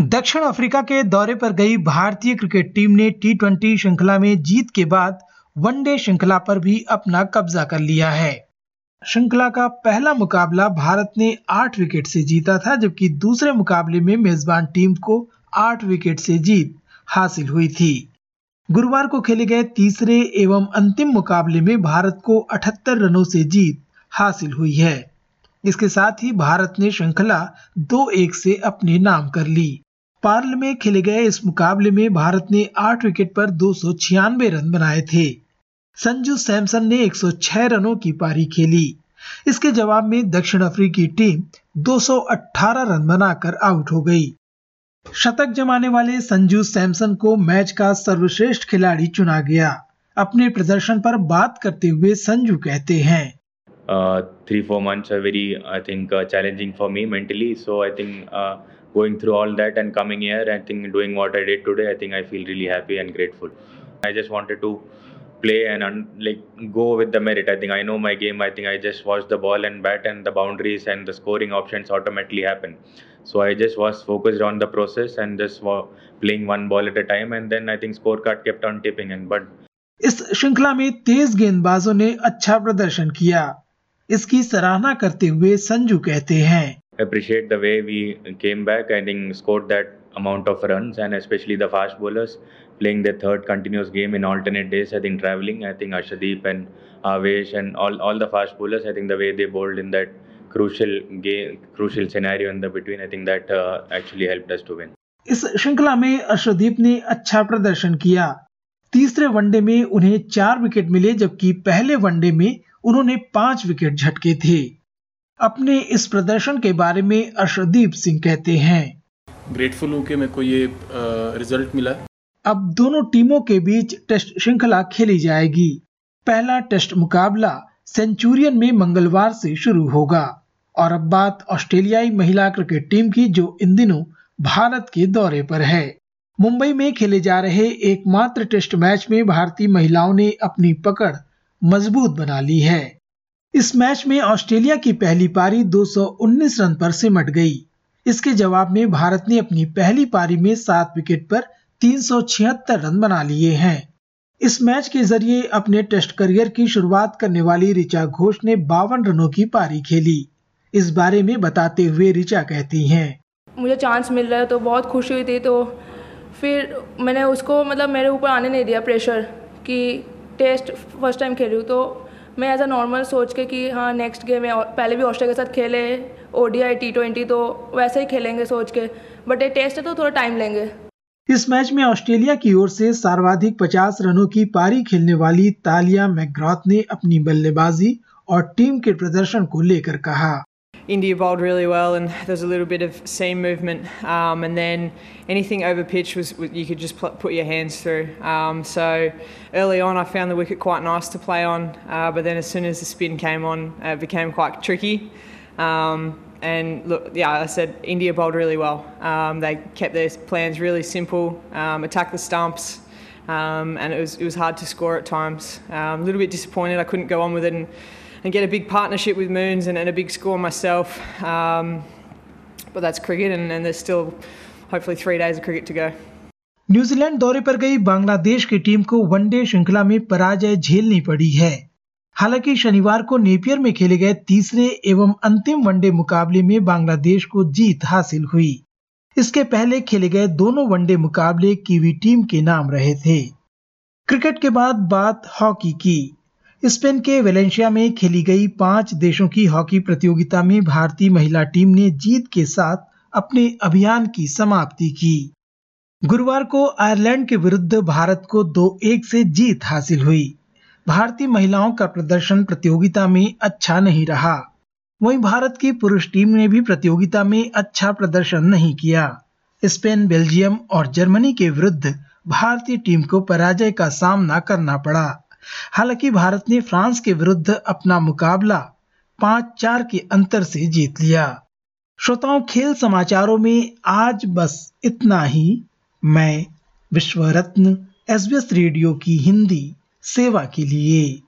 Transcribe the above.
दक्षिण अफ्रीका के दौरे पर गई भारतीय क्रिकेट टीम ने टी ट्वेंटी श्रृंखला में जीत के बाद वनडे श्रृंखला पर भी अपना कब्जा कर लिया है। श्रृंखला का पहला मुकाबला भारत ने आठ विकेट से जीता था, जबकि दूसरे मुकाबले में मेजबान टीम को आठ विकेट से जीत हासिल हुई थी। गुरुवार को खेले गए तीसरे एवं अंतिम मुकाबले में भारत को 78 रनों से जीत हासिल हुई है। इसके साथ ही भारत ने श्रृंखला दो एक से अपने नाम कर ली। पार्ल में खेले गए इस मुकाबले में भारत ने आठ विकेट पर दो सौ छियानवे रन बनाए थे। संजू सैमसन ने 106 रनों की पारी खेली। इसके जवाब में दक्षिण अफ्रीकी टीम 218 रन बनाकर आउट हो गई। शतक जमाने वाले संजू सैमसन को मैच का सर्वश्रेष्ठ खिलाड़ी चुना गया। अपने प्रदर्शन पर बात करते हुए संजू कहते हैं three four months are very I think uh, challenging for me mentally. So I think uh, going through all that and coming here, I think doing what I did today, I think I feel really happy and grateful. I just wanted to play and un- like go with the merit. I think I know my game. I think I just watch the ball and bat, and the boundaries and the scoring options automatically happen. So I just was focused on the process and just playing one ball at a time. And then I think scorecard kept on tipping in. But इस श्रृंखला में तेज गेंदबाजों ने अच्छा प्रदर्शन किया इसकी सराहना करते हुए संजू कहते हैं appreciate the way we came back. Think scored that amount of runs and especially the fast bowlers playing their third continuous game in alternate days. I think traveling. I think Ashadeep and Avesh and all all the fast bowlers. I think the way they bowled in that crucial game, crucial scenario in the between. I think that uh, actually helped us to win. इस श्रृंखला में अर्शदीप ने अच्छा प्रदर्शन किया तीसरे one day में उन्हें चार विकेट मिले जबकि पहले वनडे में उन्होंने पाँच विकेट झटके थे। अपने इस प्रदर्शन के बारे में अर्शदीप सिंह कहते हैं। ग्रेटफुल हूँ कि मेरे को ये रिज़ल्ट मिला। अब दोनों टीमों के बीच टेस्ट श्रृंखला खेली जाएगी। पहला टेस्ट मुकाबला सेंचुरियन में मंगलवार से शुरू होगा। और अब बात ऑस्ट्रेलियाई महिला क्रिकेट टीम की जो इन दिनों भारत के दौरे पर है। मुंबई में खेले जा रहे एकमात्र टेस्ट मैच में भारतीय महिलाओं ने अपनी पकड़ मज़बूत बना ली है। इस मैच में ऑस्ट्रेलिया की पहली पारी 219 रन पर सिमट गई। इसके जवाब में भारत ने अपनी पहली पारी में सात विकेट पर तीन रन बना लिए हैं। इस मैच के ज़रिए अपने टेस्ट करियर की शुरुआत करने वाली रिचा घोष ने बावन रनों की पारी खेली। इस बारे में बताते हुए रिचा कहती हैं, मुझे चांस मिल रहा है तो बहुत खुशी हुई थी तो फिर मैंने उसको मतलब मेरे ऊपर आने नहीं दिया प्रेशर कि टेस्ट फ़र्स्ट टाइम खेली हूँ तो मैं एज अ नॉर्मल सोच के कि हाँ नेक्स्ट गेम में पहले भी ऑस्ट्रेलिया के साथ खेले O D I T twenty तो वैसे ही खेलेंगे सोच के बट ये टेस्ट है तो थोड़ा टाइम लेंगे। इस मैच में ऑस्ट्रेलिया की ओर से सर्वाधिक 50 रनों की पारी खेलने वाली तालिया मैग्रॉथ ने अपनी बल्लेबाजी और टीम के प्रदर्शन को लेकर कहा। India bowled really well, and there was a little bit of seam movement, um, and then anything over pitch was you could just put your hands through. Um, so early on, I found the wicket quite nice to play on, uh, but then as soon as the spin came on, it became quite tricky. Um, and look, yeah, I said India bowled really well. Um, they kept their plans really simple, um, attack the stumps, um, and it was it was hard to score at times. a little bit disappointed I couldn't go on with it. And, and get a big partnership with Moons and, and a big score myself. Um, but that's cricket, and, and there's still hopefully three days of cricket to go. New Zealand दौरे पर गई बांग्लादेश की team को one day श्रृंखला में पराजय झेलनी पड़ी है हालाँकि शनिवार को नेपियर में खेले गए तीसरे एवं अंतिम वनडे मुकाबले में बांग्लादेश को जीत हासिल हुई इसके पहले खेले गए दोनों वनडे मुकाबले कीवी टीम के नाम रहे थे क्रिकेट के बाद बात हॉकी की स्पेन के वेलेंशिया में खेली गई पाँच देशों की हॉकी प्रतियोगिता में भारतीय महिला टीम ने जीत के साथ अपने अभियान की समाप्ति की। गुरुवार को आयरलैंड के विरुद्ध भारत को दो एक से जीत हासिल हुई। भारतीय महिलाओं का प्रदर्शन प्रतियोगिता में अच्छा नहीं रहा। वहीं भारत की पुरुष टीम ने भी प्रतियोगिता में अच्छा प्रदर्शन नहीं किया। स्पेन, बेल्जियम और जर्मनी के विरुद्ध भारतीय टीम को पराजय का सामना करना पड़ा। हालाँकि भारत ने फ्रांस के विरुद्ध अपना मुकाबला पाँच चार के अंतर से जीत लिया। श्रोताओं, खेल समाचारों में आज बस इतना ही। मैं विश्व रत्न एसबीएस रेडियो की हिंदी सेवा के लिए।